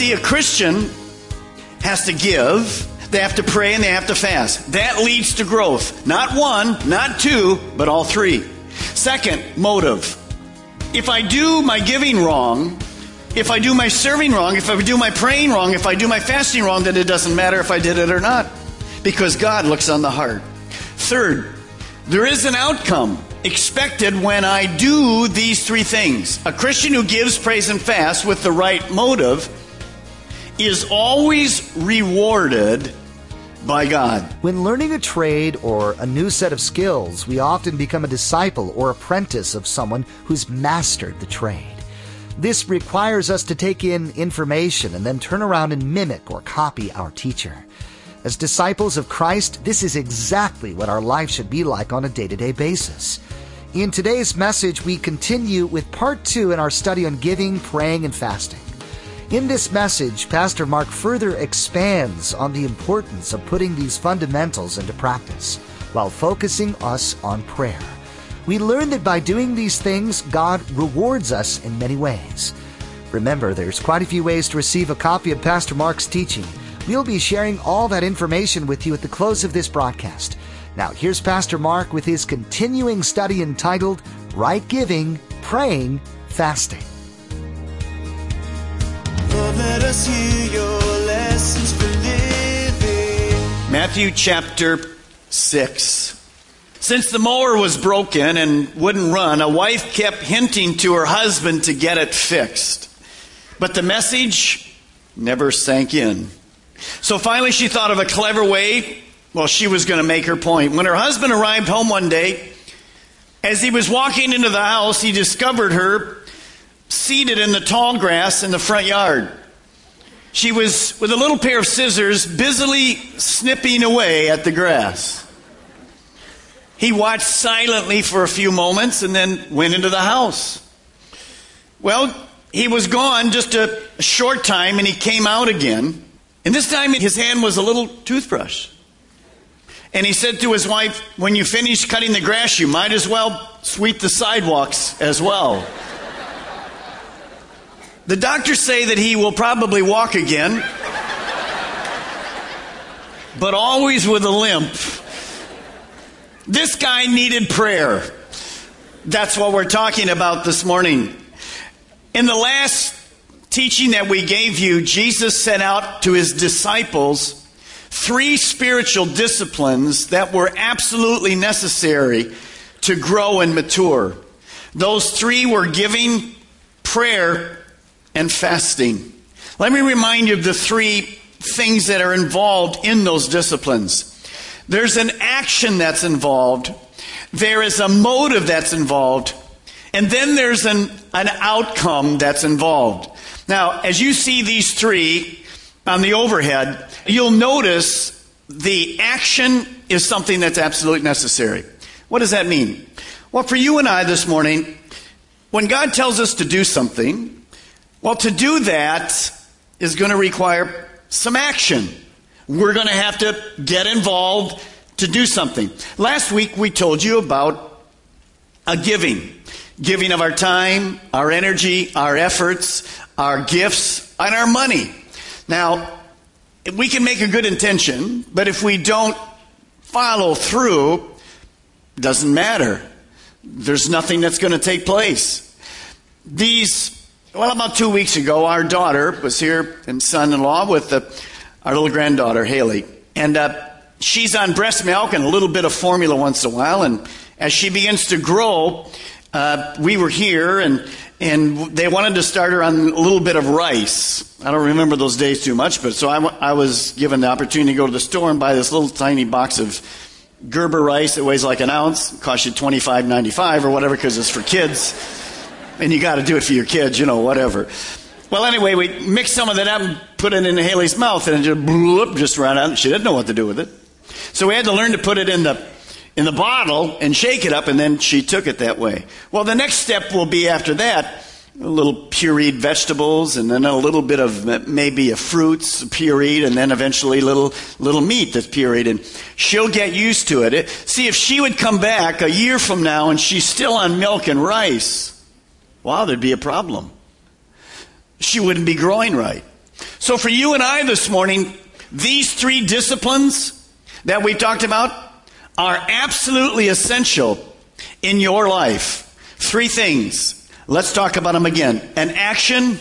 See, a Christian has to give, they have to pray, and they have to fast. That leads to growth. Not one, not two, but all three. Second, motive. If I do my giving wrong, if I do my serving wrong, if I do my praying wrong, if I do my fasting wrong, then it doesn't matter if I did it or not. Because God looks on the heart. Third, there is an outcome expected when I do these three things. A Christian who gives, prays, and fasts with the right motive is always rewarded by God. When learning a trade or a new set of skills, we often become a disciple or apprentice of someone who's mastered the trade. This requires us to take in information and then turn around and mimic or copy our teacher. As disciples of Christ, this is exactly what our life should be like on a day to day basis. In today's message, we continue with part two in our study on giving, praying, and fasting. In this message, Pastor Mark further expands on the importance of putting these fundamentals into practice while focusing us on prayer. We learn that by doing these things, God rewards us in many ways. Remember, there's quite a few ways to receive a copy of Pastor Mark's teaching. We'll be sharing all that information with you at the close of this broadcast. Now, here's Pastor Mark with his continuing study entitled Right Giving, Praying, Fasting. Us hear your lessons for living. Matthew chapter 6. Since the mower was broken and wouldn't run, a wife kept hinting to her husband to get it fixed. But the message never sank in. So finally, she thought of a clever way. Well, she was going to make her point. When her husband arrived home one day, as he was walking into the house, he discovered her seated in the tall grass in the front yard. She was, with a little pair of scissors, busily snipping away at the grass. He watched silently for a few moments and then went into the house. Well, he was gone just a short time and he came out again. And this time his hand was a little toothbrush. And he said to his wife, When you finish cutting the grass, you might as well sweep the sidewalks as well. The doctors say that he will probably walk again, but always with a limp. This guy needed prayer. That's what we're talking about this morning. In the last teaching that we gave you, Jesus set out to his disciples three spiritual disciplines that were absolutely necessary to grow and mature. Those three were giving, prayer, and fasting. Let me remind you of the three things that are involved in those disciplines. There's an action that's involved, there is a motive that's involved, and then there's an, an outcome that's involved. Now, as you see these three on the overhead, you'll notice the action is something that's absolutely necessary. What does that mean? Well, for you and I this morning, when God tells us to do something, well, to do that is going to require some action. We're going to have to get involved to do something. Last week we told you about a giving. Giving of our time, our energy, our efforts, our gifts, and our money. Now, we can make a good intention, but if we don't follow through, doesn't matter. There's nothing that's going to take place. These, well, about two weeks ago, our daughter was here and son-in-law with the, our little granddaughter Haley, and uh, she's on breast milk and a little bit of formula once in a while. And as she begins to grow, uh, we were here, and and they wanted to start her on a little bit of rice. I don't remember those days too much, but so I, I was given the opportunity to go to the store and buy this little tiny box of Gerber rice that weighs like an ounce, costs you twenty five ninety five or whatever because it's for kids, and you got to do it for your kids, you know, whatever. Well, anyway, we mixed some of that up and put it in Haley's mouth, and it just blew up, just ran out. She didn't know what to do with it, so we had to learn to put it in the in the bottle and shake it up, and then she took it that way. Well, the next step will be after that a little pureed vegetables and then a little bit of maybe a fruits pureed and then eventually little little meat that's pureed and she'll get used to it. See if she would come back a year from now and she's still on milk and rice. Wow, there'd be a problem. She wouldn't be growing right. So for you and I this morning, these three disciplines that we talked about are absolutely essential in your life. Three things. Let's talk about them again. An action,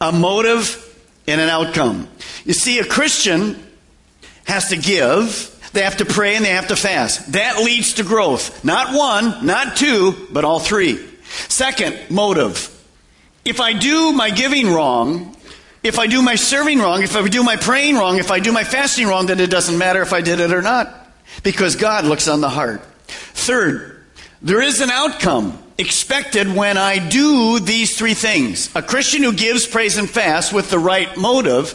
a motive, and an outcome. You see, a Christian has to give, they have to pray, and they have to fast. That leads to growth. Not one, not two, but all three. Second, motive. If I do my giving wrong, if I do my serving wrong, if I do my praying wrong, if I do my fasting wrong, then it doesn't matter if I did it or not. Because God looks on the heart. Third, there is an outcome expected when I do these three things. A Christian who gives, prays, and fasts with the right motive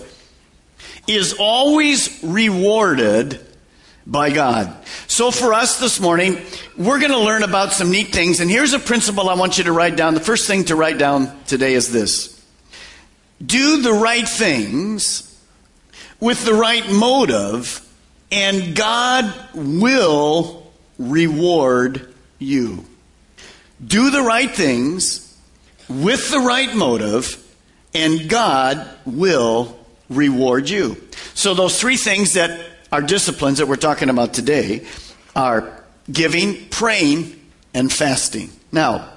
is always rewarded by God. So for us this morning, we're going to learn about some neat things. And here's a principle I want you to write down. The first thing to write down today is this. Do the right things with the right motive, and God will reward you. Do the right things with the right motive, and God will reward you. So, those three things that are disciplines that we're talking about today are giving, praying, and fasting. Now,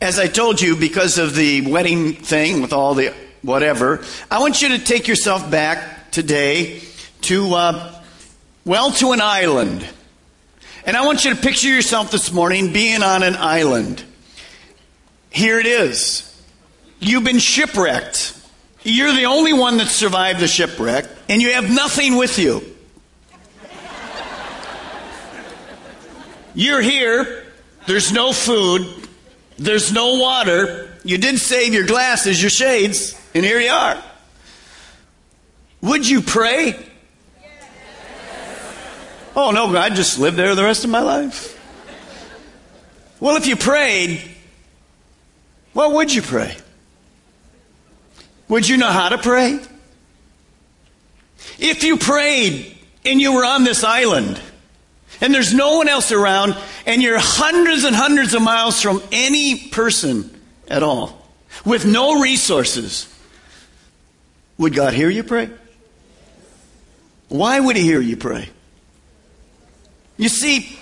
as I told you, because of the wedding thing with all the whatever, I want you to take yourself back today to, uh, well, to an island. And I want you to picture yourself this morning being on an island. Here it is. You've been shipwrecked. You're the only one that survived the shipwreck, and you have nothing with you. You're here. There's no food. There's no water. You didn't save your glasses, your shades, and here you are. Would you pray? Oh, no, I'd just live there the rest of my life. Well, if you prayed, what would you pray? Would you know how to pray? If you prayed and you were on this island and there's no one else around and you're hundreds and hundreds of miles from any person at all with no resources, would God hear you pray? Why would He hear you pray? You see,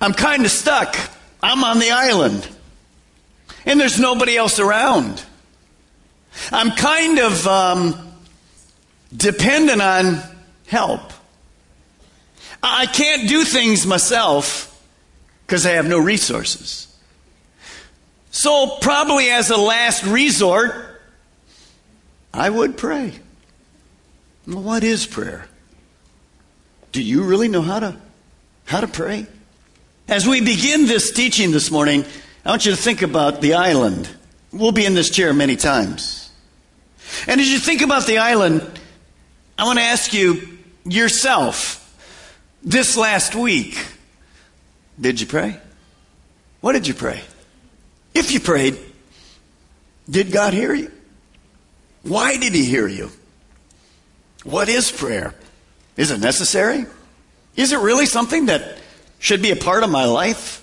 I'm kind of stuck. I'm on the island. And there's nobody else around. I'm kind of um, dependent on help. I can't do things myself because I have no resources. So, probably as a last resort, I would pray. Well, what is prayer? Do you really know how to how to pray. As we begin this teaching this morning, I want you to think about the island. We'll be in this chair many times. And as you think about the island, I want to ask you yourself this last week, did you pray? What did you pray? If you prayed, did God hear you? Why did He hear you? What is prayer? Is it necessary? Is it really something that should be a part of my life?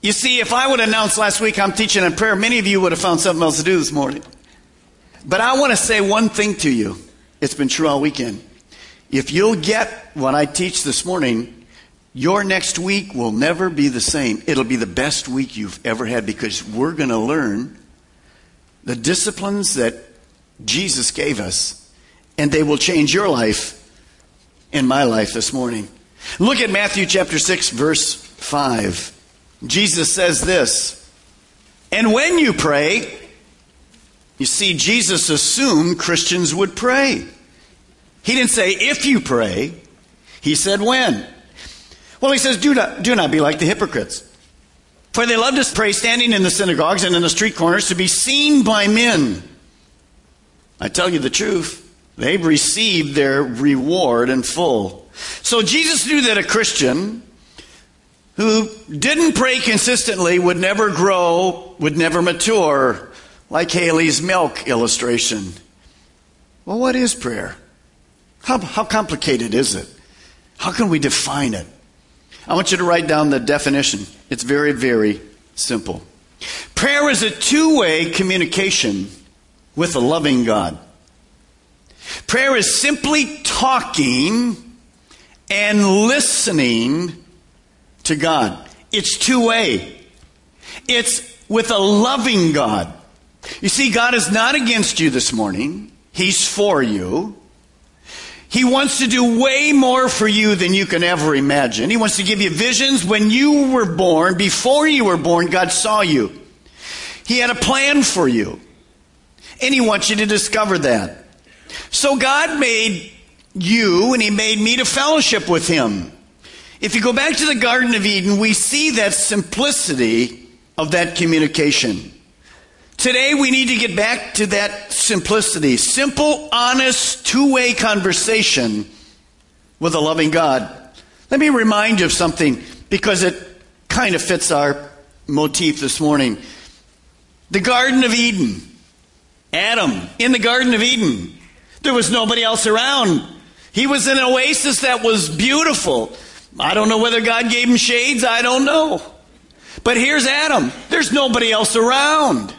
You see, if I would announce last week I'm teaching on prayer, many of you would have found something else to do this morning. But I want to say one thing to you. It's been true all weekend. If you'll get what I teach this morning, your next week will never be the same. It'll be the best week you've ever had because we're going to learn the disciplines that Jesus gave us, and they will change your life and my life this morning. Look at Matthew chapter 6, verse 5. Jesus says this And when you pray, you see, Jesus assumed Christians would pray. He didn't say if you pray, he said when. Well, he says, do not, do not be like the hypocrites. For they love to pray standing in the synagogues and in the street corners to be seen by men. I tell you the truth, they've received their reward in full. So Jesus knew that a Christian who didn't pray consistently would never grow, would never mature, like Haley's milk illustration. Well, what is prayer? How, how complicated is it? How can we define it? I want you to write down the definition. It's very, very simple. Prayer is a two way communication with a loving God. Prayer is simply talking and listening to God. It's two way. It's with a loving God. You see, God is not against you this morning. He's for you. He wants to do way more for you than you can ever imagine. He wants to give you visions. When you were born, before you were born, God saw you. He had a plan for you. And He wants you to discover that. So God made you and He made me to fellowship with Him. If you go back to the Garden of Eden, we see that simplicity of that communication. Today we need to get back to that simplicity. Simple, honest, two-way conversation with a loving God. Let me remind you of something because it kind of fits our motif this morning. The Garden of Eden. Adam in the Garden of Eden. There was nobody else around. He was in an oasis that was beautiful. I don't know whether God gave him shades, I don't know. But here's Adam. There's nobody else around.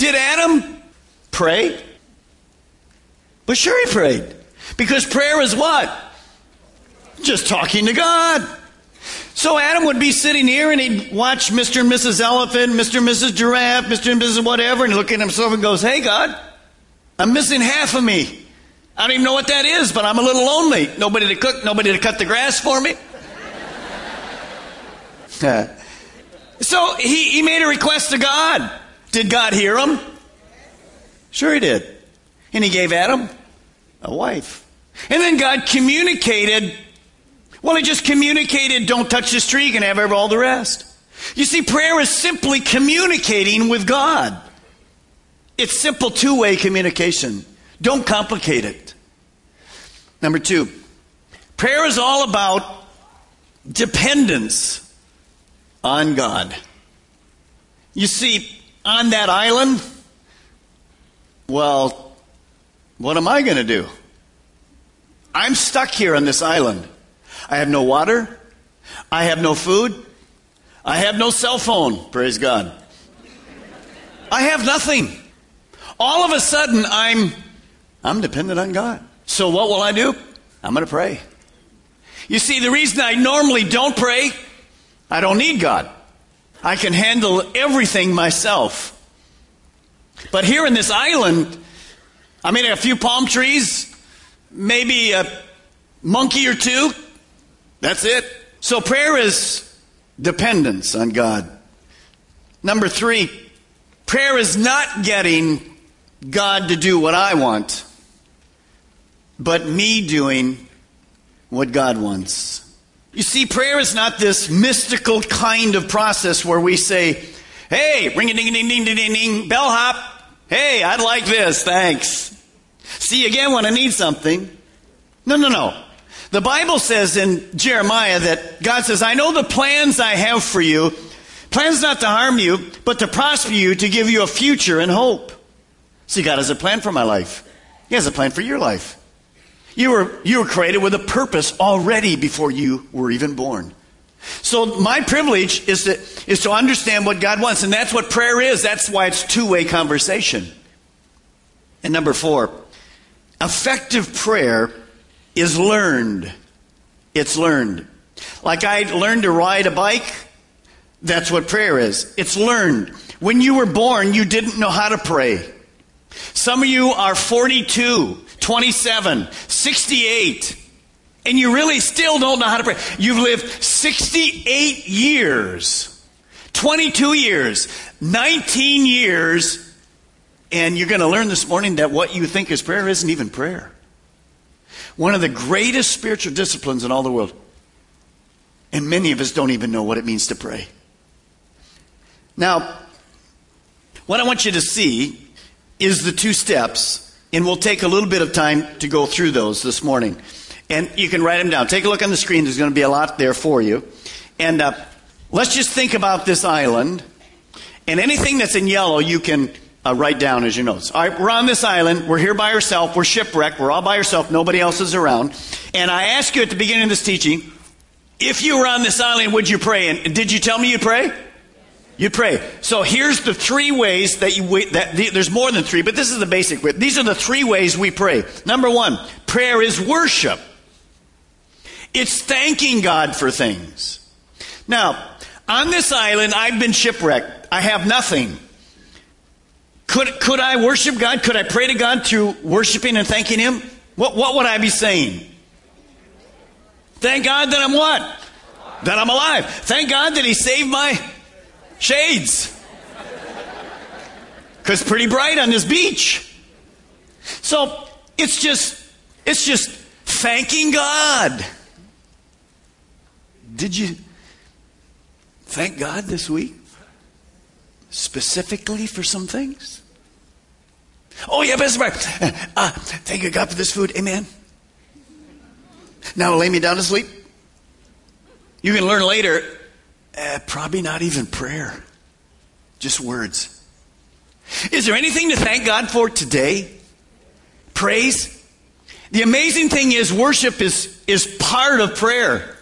Did Adam pray? But sure he prayed. Because prayer is what? Just talking to God. So Adam would be sitting here and he'd watch Mr. and Mrs. Elephant, Mr. and Mrs. Giraffe, Mr. and Mrs. Whatever, and look at himself and goes, Hey God, I'm missing half of me. I don't even know what that is, but I'm a little lonely. Nobody to cook, nobody to cut the grass for me. so he, he made a request to God. Did God hear him? Sure, he did. And he gave Adam a wife. And then God communicated. Well, he just communicated, don't touch this tree, you can have all the rest. You see, prayer is simply communicating with God. It's simple two way communication. Don't complicate it. Number two, prayer is all about dependence on God. You see, on that island, well, what am I going to do? I'm stuck here on this island. I have no water. I have no food. I have no cell phone. Praise God. I have nothing. All of a sudden, I'm I'm dependent on God. So what will I do? I'm going to pray. You see, the reason I normally don't pray, I don't need God. I can handle everything myself. But here in this island, I mean, a few palm trees, maybe a monkey or two. That's it. So prayer is dependence on God. Number three, prayer is not getting God to do what I want but me doing what God wants. You see, prayer is not this mystical kind of process where we say, hey, ring a ding ding ding ding ding ding, bellhop. Hey, I'd like this, thanks. See you again when I need something. No, no, no. The Bible says in Jeremiah that God says, I know the plans I have for you. Plans not to harm you, but to prosper you, to give you a future and hope. See, God has a plan for my life. He has a plan for your life. You were, you were created with a purpose already before you were even born. So my privilege is to, is to understand what God wants. And that's what prayer is. That's why it's two-way conversation. And number four, effective prayer is learned. It's learned. Like I learned to ride a bike, that's what prayer is. It's learned. When you were born, you didn't know how to pray. Some of you are 42, 27, 68, and you really still don't know how to pray. You've lived 68 years, 22 years. 19 years, and you're going to learn this morning that what you think is prayer isn't even prayer. One of the greatest spiritual disciplines in all the world. And many of us don't even know what it means to pray. Now, what I want you to see is the two steps, and we'll take a little bit of time to go through those this morning. And you can write them down. Take a look on the screen. There's going to be a lot there for you. And uh, let's just think about this island. And anything that's in yellow, you can uh, write down as your notes. All right, we're on this island. We're here by ourselves. We're shipwrecked. We're all by ourselves. Nobody else is around. And I ask you at the beginning of this teaching, if you were on this island, would you pray? And did you tell me you'd pray? You'd pray. So here's the three ways that you that there's more than three, but this is the basic way. These are the three ways we pray. Number one, prayer is worship. It's thanking God for things. Now, on this island, I've been shipwrecked. I have nothing. Could, could I worship God? Could I pray to God through worshiping and thanking Him? What, what would I be saying? Thank God that I'm what? That I'm alive. Thank God that He saved my shades. Because pretty bright on this beach. So it's just, it's just thanking God. Did you thank God this week? Specifically for some things? Oh, yeah, Pastor Mark. Uh, thank you, God, for this food. Amen. Now lay me down to sleep. You can learn later, uh, probably not even prayer, just words. Is there anything to thank God for today? Praise? The amazing thing is, worship is, is part of prayer.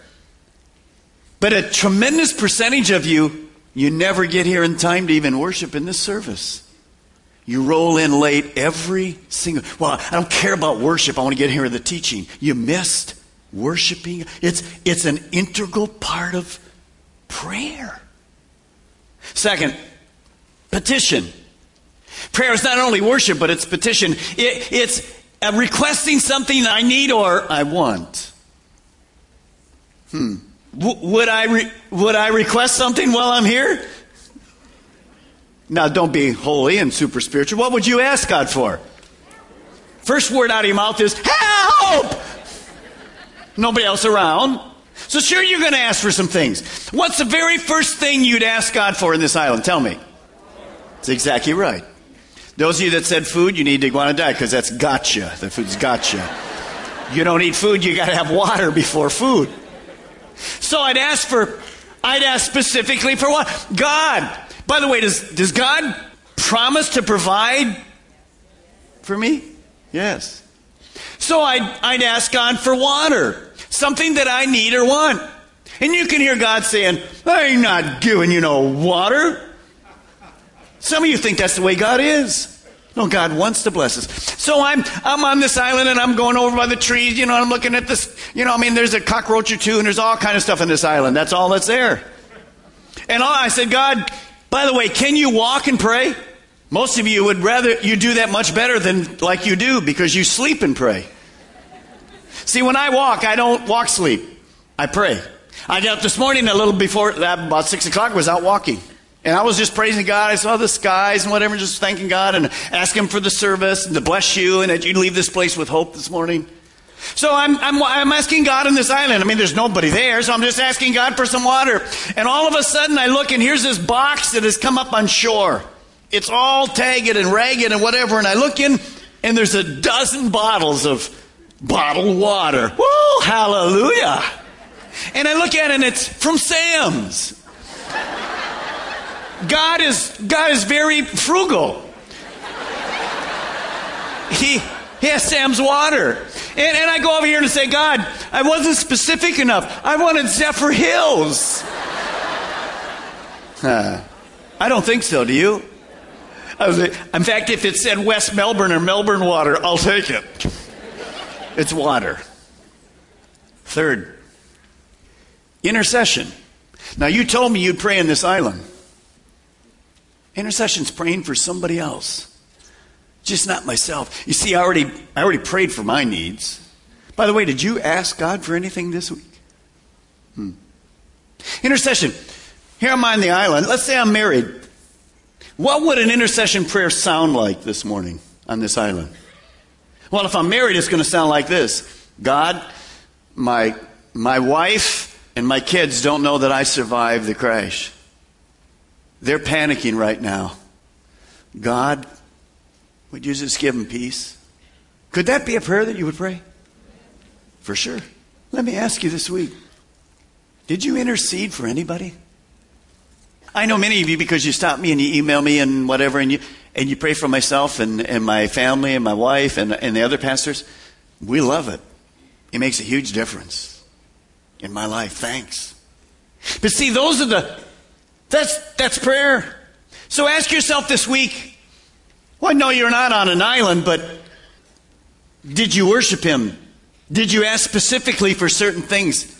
But a tremendous percentage of you, you never get here in time to even worship in this service. You roll in late every single. Well, I don't care about worship. I want to get here to the teaching. You missed worshiping. It's it's an integral part of prayer. Second, petition. Prayer is not only worship, but it's petition. It, it's requesting something I need or I want. Hmm. W- would I re- would I request something while I'm here? Now, don't be holy and super spiritual. What would you ask God for? First word out of your mouth is help. Nobody else around. So sure, you're going to ask for some things. What's the very first thing you'd ask God for in this island? Tell me. That's exactly right. Those of you that said food, you need to go on a diet because that's gotcha. The food's gotcha. You don't eat food, you got to have water before food. So I'd ask for, I'd ask specifically for what? God. By the way, does, does God promise to provide for me? Yes. So I'd, I'd ask God for water, something that I need or want. And you can hear God saying, I'm not giving you no water. Some of you think that's the way God is. No, God wants to bless us. So I'm, I'm on this island and I'm going over by the trees, you know, I'm looking at this, you know, I mean, there's a cockroach or two and there's all kind of stuff in this island. That's all that's there. And all, I said, God, by the way, can you walk and pray? Most of you would rather you do that much better than like you do because you sleep and pray. See, when I walk, I don't walk sleep. I pray. I got up this morning a little before about six o'clock, was out walking. And I was just praising God. I saw the skies and whatever, just thanking God and asking for the service and to bless you and that you leave this place with hope this morning. So I'm, I'm, I'm asking God on this island. I mean, there's nobody there, so I'm just asking God for some water. And all of a sudden I look and here's this box that has come up on shore. It's all tagged and ragged and whatever. And I look in and there's a dozen bottles of bottled water. Woo, hallelujah. And I look at it and it's from Sam's. God is, God is very frugal. He, he has Sam's water. And, and I go over here and say, God, I wasn't specific enough. I wanted Zephyrhills. Huh. I don't think so, do you? in fact, if it said West Melbourne or Melbourne water, I'll take it. It's water. Third, intercession. Now, you told me you'd pray in this island. Intercession's praying for somebody else, just not myself. You see, I already, I already prayed for my needs. By the way, did you ask God for anything this week? Hmm. Intercession. Here I'm on the island. Let's say I'm married. What would an intercession prayer sound like this morning on this island? Well, if I'm married, it's going to sound like this God, my, my wife and my kids don't know that I survived the crash. They're panicking right now. God, would you just give them peace? Could that be a prayer that you would pray? For sure. Let me ask you this week Did you intercede for anybody? I know many of you because you stop me and you email me and whatever, and you, and you pray for myself and, and my family and my wife and, and the other pastors. We love it. It makes a huge difference in my life. Thanks. But see, those are the, that's, that's prayer. So ask yourself this week, well, no, you're not on an island, but did you worship Him? Did you ask specifically for certain things?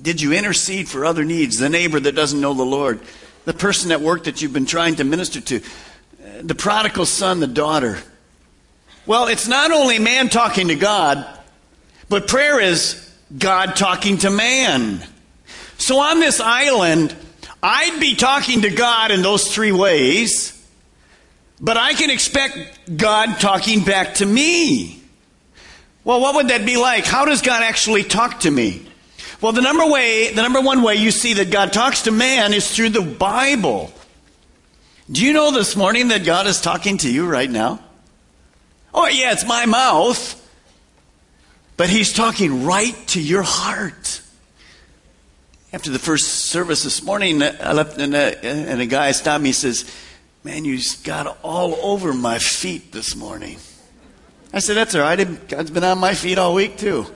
Did you intercede for other needs? The neighbor that doesn't know the Lord, the person at work that you've been trying to minister to, the prodigal son, the daughter. Well, it's not only man talking to God, but prayer is God talking to man. So on this island, I'd be talking to God in those three ways, but I can expect God talking back to me. Well, what would that be like? How does God actually talk to me? Well, the number way, the number one way you see that God talks to man is through the Bible. Do you know this morning that God is talking to you right now? Oh, yeah, it's my mouth. But He's talking right to your heart. After the first service this morning, I left and a, and a guy stopped me and says, Man, you got all over my feet this morning. I said, That's all right. God's been on my feet all week, too.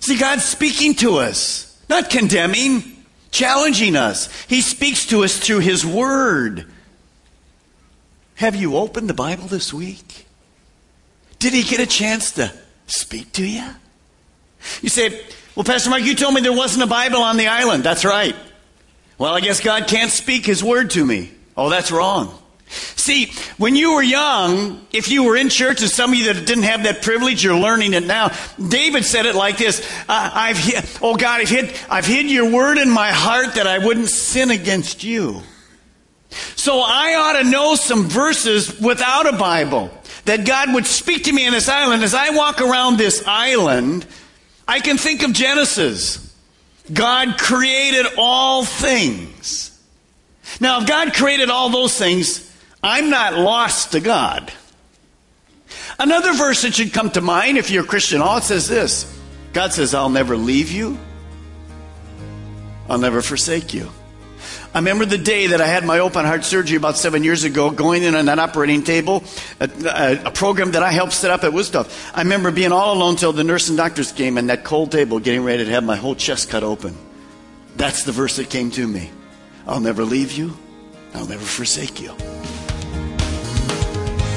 See, God's speaking to us, not condemning, challenging us. He speaks to us through His Word. Have you opened the Bible this week? Did He get a chance to speak to you? You say, Well, Pastor Mark, you told me there wasn't a Bible on the island. That's right. Well, I guess God can't speak His Word to me. Oh, that's wrong. See, when you were young, if you were in church, and some of you that didn't have that privilege, you're learning it now. David said it like this: uh, "I've hid, oh God, I've hid, I've hid your word in my heart that I wouldn't sin against you." So I ought to know some verses without a Bible that God would speak to me in this island. As I walk around this island, I can think of Genesis. God created all things. Now, if God created all those things, I'm not lost to God. Another verse that should come to mind if you're a Christian, all it says this God says, I'll never leave you, I'll never forsake you. I remember the day that I had my open heart surgery about seven years ago, going in on that operating table, a, a, a program that I helped set up at Woodstock. I remember being all alone till the nurse and doctors came and that cold table getting ready to have my whole chest cut open. That's the verse that came to me. I'll never leave you, I'll never forsake you.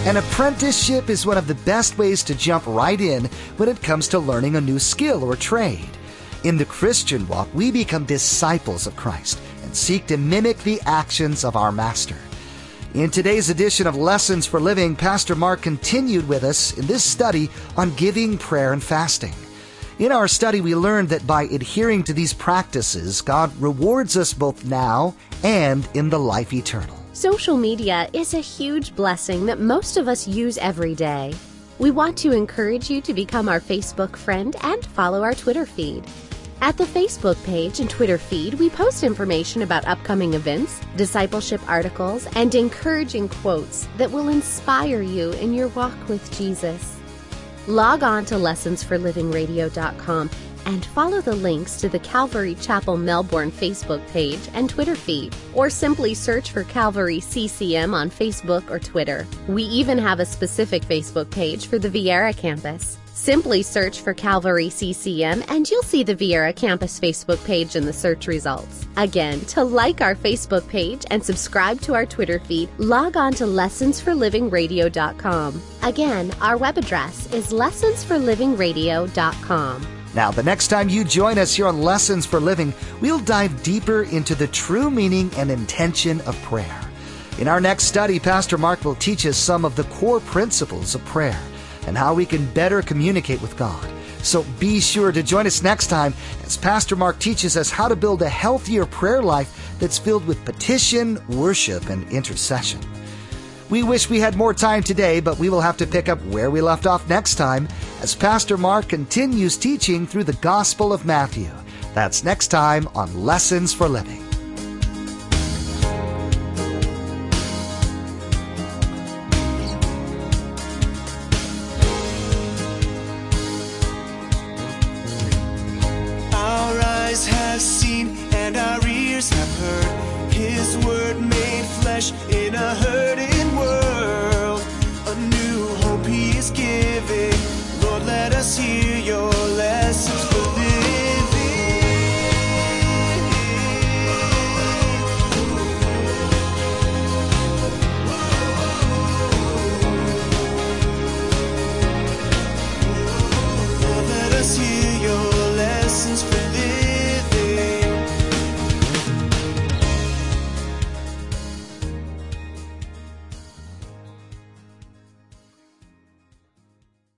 An apprenticeship is one of the best ways to jump right in when it comes to learning a new skill or trade. In the Christian walk, we become disciples of Christ and seek to mimic the actions of our Master. In today's edition of Lessons for Living, Pastor Mark continued with us in this study on giving, prayer, and fasting. In our study, we learned that by adhering to these practices, God rewards us both now and in the life eternal. Social media is a huge blessing that most of us use every day. We want to encourage you to become our Facebook friend and follow our Twitter feed. At the Facebook page and Twitter feed, we post information about upcoming events, discipleship articles, and encouraging quotes that will inspire you in your walk with Jesus. Log on to lessonsforlivingradio.com and follow the links to the Calvary Chapel Melbourne Facebook page and Twitter feed, or simply search for Calvary CCM on Facebook or Twitter. We even have a specific Facebook page for the Viera campus. Simply search for Calvary CCM and you'll see the Viera campus Facebook page in the search results. Again, to like our Facebook page and subscribe to our Twitter feed, log on to lessonsforlivingradio.com. Again, our web address is lessonsforlivingradio.com. Now, the next time you join us here on Lessons for Living, we'll dive deeper into the true meaning and intention of prayer. In our next study, Pastor Mark will teach us some of the core principles of prayer and how we can better communicate with God. So be sure to join us next time as Pastor Mark teaches us how to build a healthier prayer life that's filled with petition, worship, and intercession. We wish we had more time today, but we will have to pick up where we left off next time as Pastor Mark continues teaching through the Gospel of Matthew. That's next time on Lessons for Living.